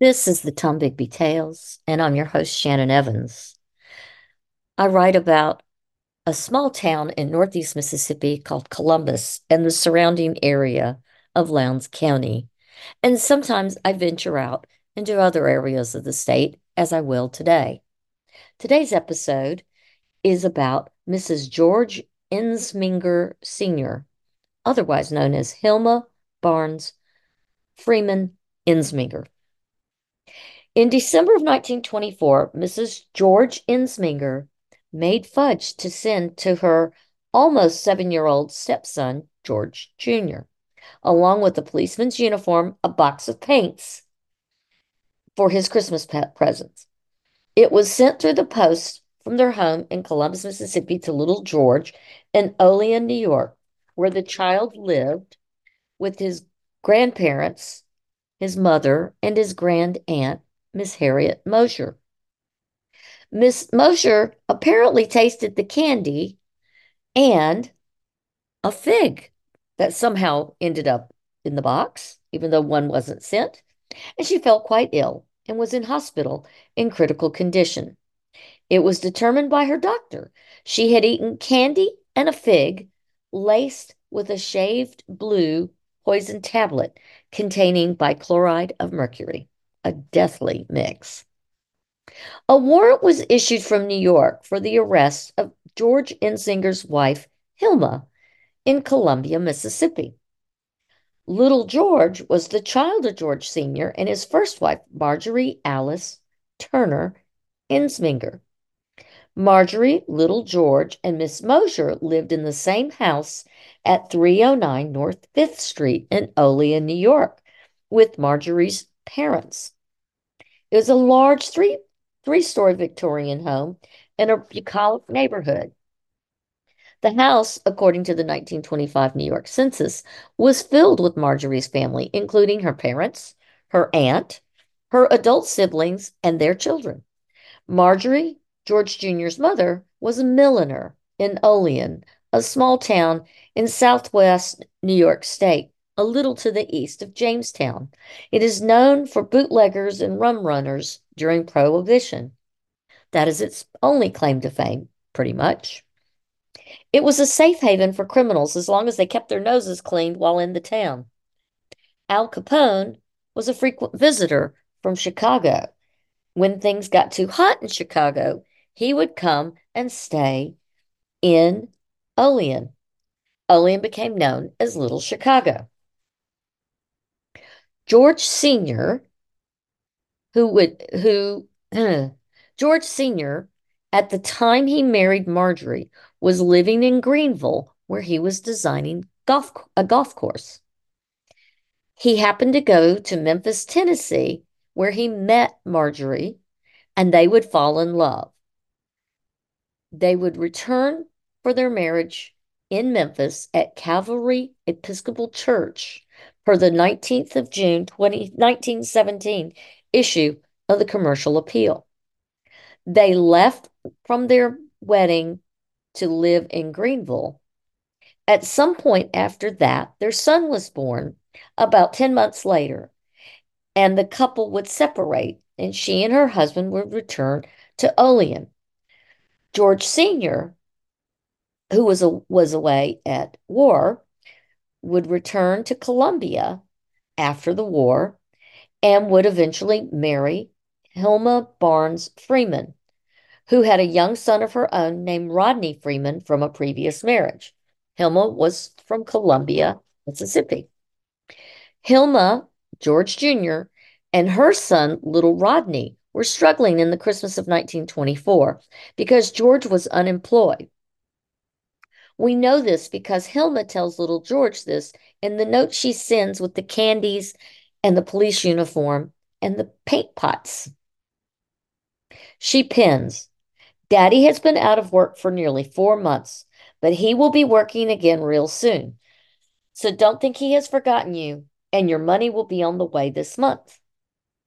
This is the Tombigbee Tales, and I'm your host, Shannon Evans. I write about a small town in northeast Mississippi called Columbus and the surrounding area of Lowndes County. And sometimes I venture out into other areas of the state, as I will today. Today's episode is about Mrs. George Ensminger Sr., otherwise known as Hilma Barnes Freeman Ensminger. In December of 1924, Mrs. George Ensminger made fudge to send to her almost seven year old stepson, George Jr., along with a policeman's uniform, a box of paints for his Christmas pet presents. It was sent through the post from their home in Columbus, Mississippi to little George in Olean, New York, where the child lived with his grandparents, his mother, and his grand aunt Miss Harriet Mosher. Miss Mosher apparently tasted the candy and a fig that somehow ended up in the box, even though one wasn't sent, and she felt quite ill and was in hospital in critical condition. It was determined by her doctor she had eaten candy and a fig laced with a shaved blue poison tablet containing bichloride of mercury a deathly mix. A warrant was issued from New York for the arrest of George Ensminger's wife, Hilma, in Columbia, Mississippi. Little George was the child of George Sr. and his first wife, Marjorie Alice Turner Ensminger. Marjorie, Little George, and Miss Mosher lived in the same house at 309 North Fifth Street in Olean, New York, with Marjorie's parents. It was a large three three story Victorian home in a bucolic neighborhood. The house, according to the 1925 New York Census, was filled with Marjorie's family, including her parents, her aunt, her adult siblings, and their children. Marjorie, George Jr.'s mother, was a milliner in Olean, a small town in southwest New York State a little to the east of Jamestown. It is known for bootleggers and rum runners during Prohibition. That is its only claim to fame, pretty much. It was a safe haven for criminals as long as they kept their noses cleaned while in the town. Al Capone was a frequent visitor from Chicago. When things got too hot in Chicago, he would come and stay in Olean. Olean became known as Little Chicago. George Sr., who would who George Sr. at the time he married Marjorie was living in Greenville where he was designing golf a golf course. He happened to go to Memphis, Tennessee, where he met Marjorie, and they would fall in love. They would return for their marriage in Memphis at Calvary Episcopal Church per the 19th of June 20, 1917 issue of the commercial appeal. They left from their wedding to live in Greenville. At some point after that, their son was born about 10 months later, and the couple would separate, and she and her husband would return to Olean. George Sr., who was, a, was away at war, would return to Columbia after the war and would eventually marry Hilma Barnes Freeman, who had a young son of her own named Rodney Freeman from a previous marriage. Hilma was from Columbia, Mississippi. Hilma, George Jr., and her son, little Rodney, were struggling in the Christmas of 1924 because George was unemployed. We know this because Hilma tells little George this in the note she sends with the candies and the police uniform and the paint pots. She pins, Daddy has been out of work for nearly four months, but he will be working again real soon. So don't think he has forgotten you, and your money will be on the way this month.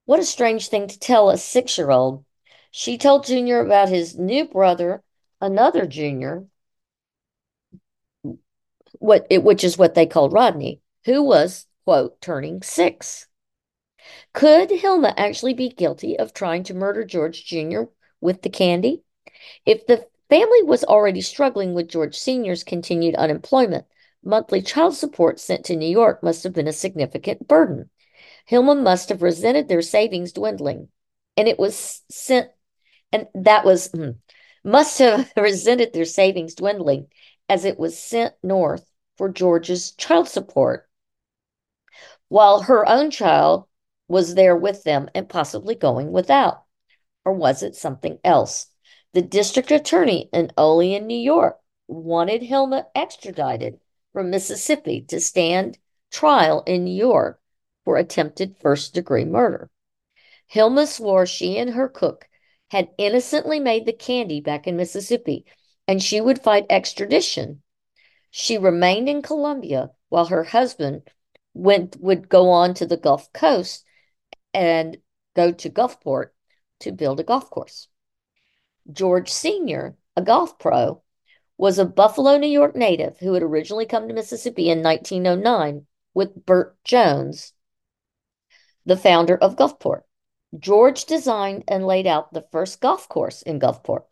What a strange thing to tell a six year old. She told Junior about his new brother, another Junior, what it, which is what they called Rodney, who was quote turning six. Could Hilma actually be guilty of trying to murder George Jr. with the candy? If the family was already struggling with George Sr.'s continued unemployment, monthly child support sent to New York must have been a significant burden. Hilma must have resented their savings dwindling, and it was sent, and that was hmm, must have resented their savings dwindling as it was sent north for George's child support, while her own child was there with them and possibly going without. Or was it something else? The district attorney in Olean, New York, wanted Hilma extradited from Mississippi to stand trial in New York for attempted first degree murder. Hilma swore she and her cook had innocently made the candy back in Mississippi and she would fight extradition. She remained in Columbia while her husband went would go on to the Gulf Coast and go to Gulfport to build a golf course. George Sr., a golf pro, was a Buffalo, New York native who had originally come to Mississippi in 1909 with Burt Jones, the founder of Gulfport. George designed and laid out the first golf course in Gulfport.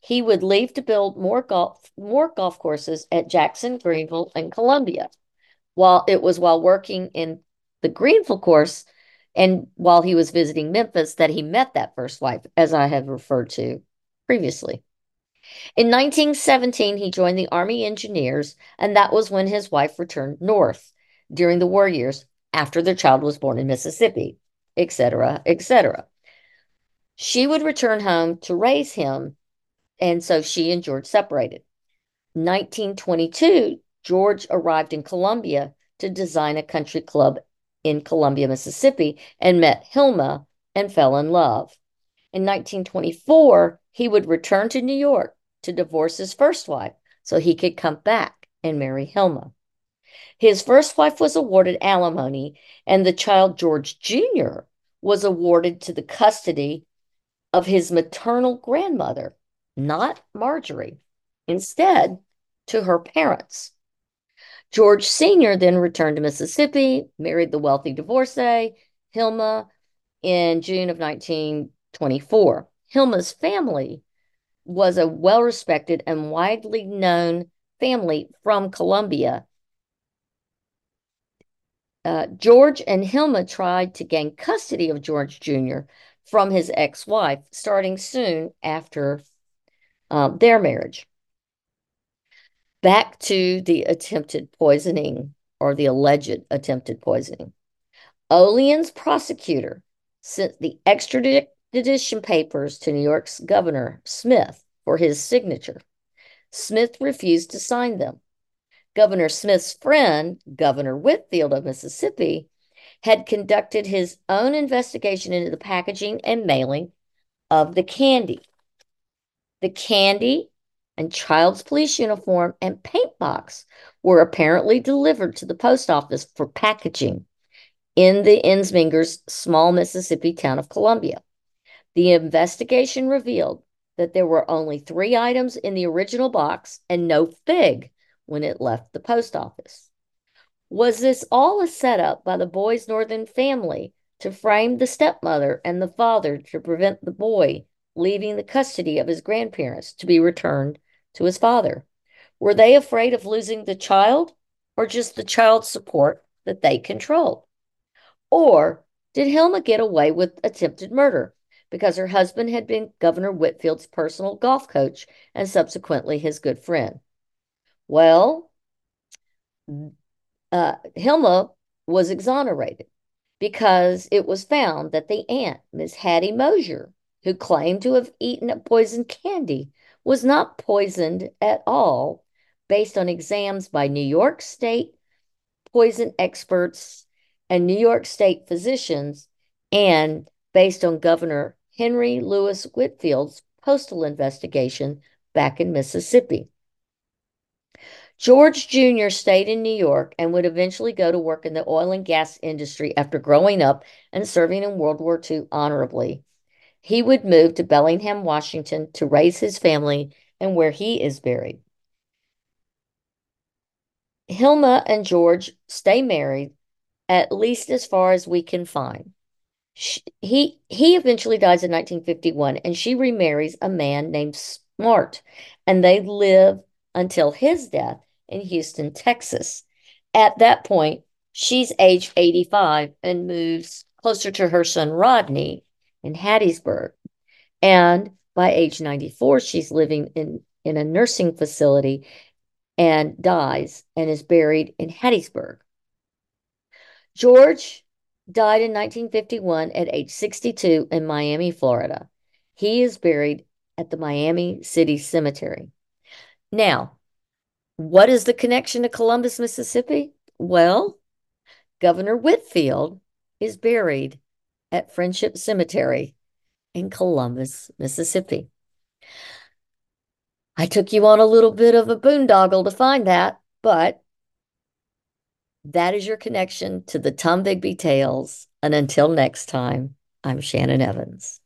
He would leave to build more golf more golf courses at Jackson, Greenville, and Columbia. While it was while working in the Greenville course and while he was visiting Memphis that he met that first wife, as I have referred to previously. In 1917, he joined the Army Engineers, and that was when his wife returned north during the war years after their child was born in Mississippi, etc., etc. She would return home to raise him, and so she and George separated. 1922, George arrived in Columbia to design a country club in Columbia, Mississippi, and met Hilma and fell in love. In 1924, he would return to New York to divorce his first wife so he could come back and marry Hilma. His first wife was awarded alimony, and the child George Jr. was awarded to the custody of his maternal grandmother, not Marjorie, instead to her parents. George Sr. then returned to Mississippi, married the wealthy divorcee, Hilma, in June of 1924. Hilma's family was a well respected and widely known family from Columbia. Uh, George and Hilma tried to gain custody of George Jr. from his ex wife, starting soon after um, their marriage. Back to the attempted poisoning or the alleged attempted poisoning. Olean's prosecutor sent the extradition papers to New York's Governor Smith for his signature. Smith refused to sign them. Governor Smith's friend, Governor Whitfield of Mississippi, had conducted his own investigation into the packaging and mailing of the candy. The candy and child's police uniform and paint box were apparently delivered to the post office for packaging in the Ensminger's small Mississippi town of Columbia. The investigation revealed that there were only three items in the original box and no fig when it left the post office. Was this all a setup by the boy's northern family to frame the stepmother and the father to prevent the boy leaving the custody of his grandparents to be returned to his father. Were they afraid of losing the child or just the child's support that they controlled? Or did Hilma get away with attempted murder because her husband had been Governor Whitfield's personal golf coach and subsequently his good friend? Well, uh, Hilma was exonerated because it was found that the aunt, Miss Hattie Mosher, who claimed to have eaten a poisoned candy, was not poisoned at all based on exams by New York State poison experts and New York State physicians, and based on Governor Henry Lewis Whitfield's postal investigation back in Mississippi. George Jr. stayed in New York and would eventually go to work in the oil and gas industry after growing up and serving in World War II honorably. He would move to Bellingham, Washington to raise his family and where he is buried. Hilma and George stay married, at least as far as we can find. She, he he eventually dies in 1951 and she remarries a man named Smart and they live until his death in Houston, Texas. At that point, she's age 85 and moves closer to her son Rodney in Hattiesburg. And by age 94, she's living in, in a nursing facility and dies and is buried in Hattiesburg. George died in 1951 at age 62 in Miami, Florida. He is buried at the Miami City Cemetery. Now, what is the connection to Columbus, Mississippi? Well, Governor Whitfield is buried at Friendship Cemetery in Columbus, Mississippi. I took you on a little bit of a boondoggle to find that, but that is your connection to the Tombigbee Tales. And until next time, I'm Shannon Evans.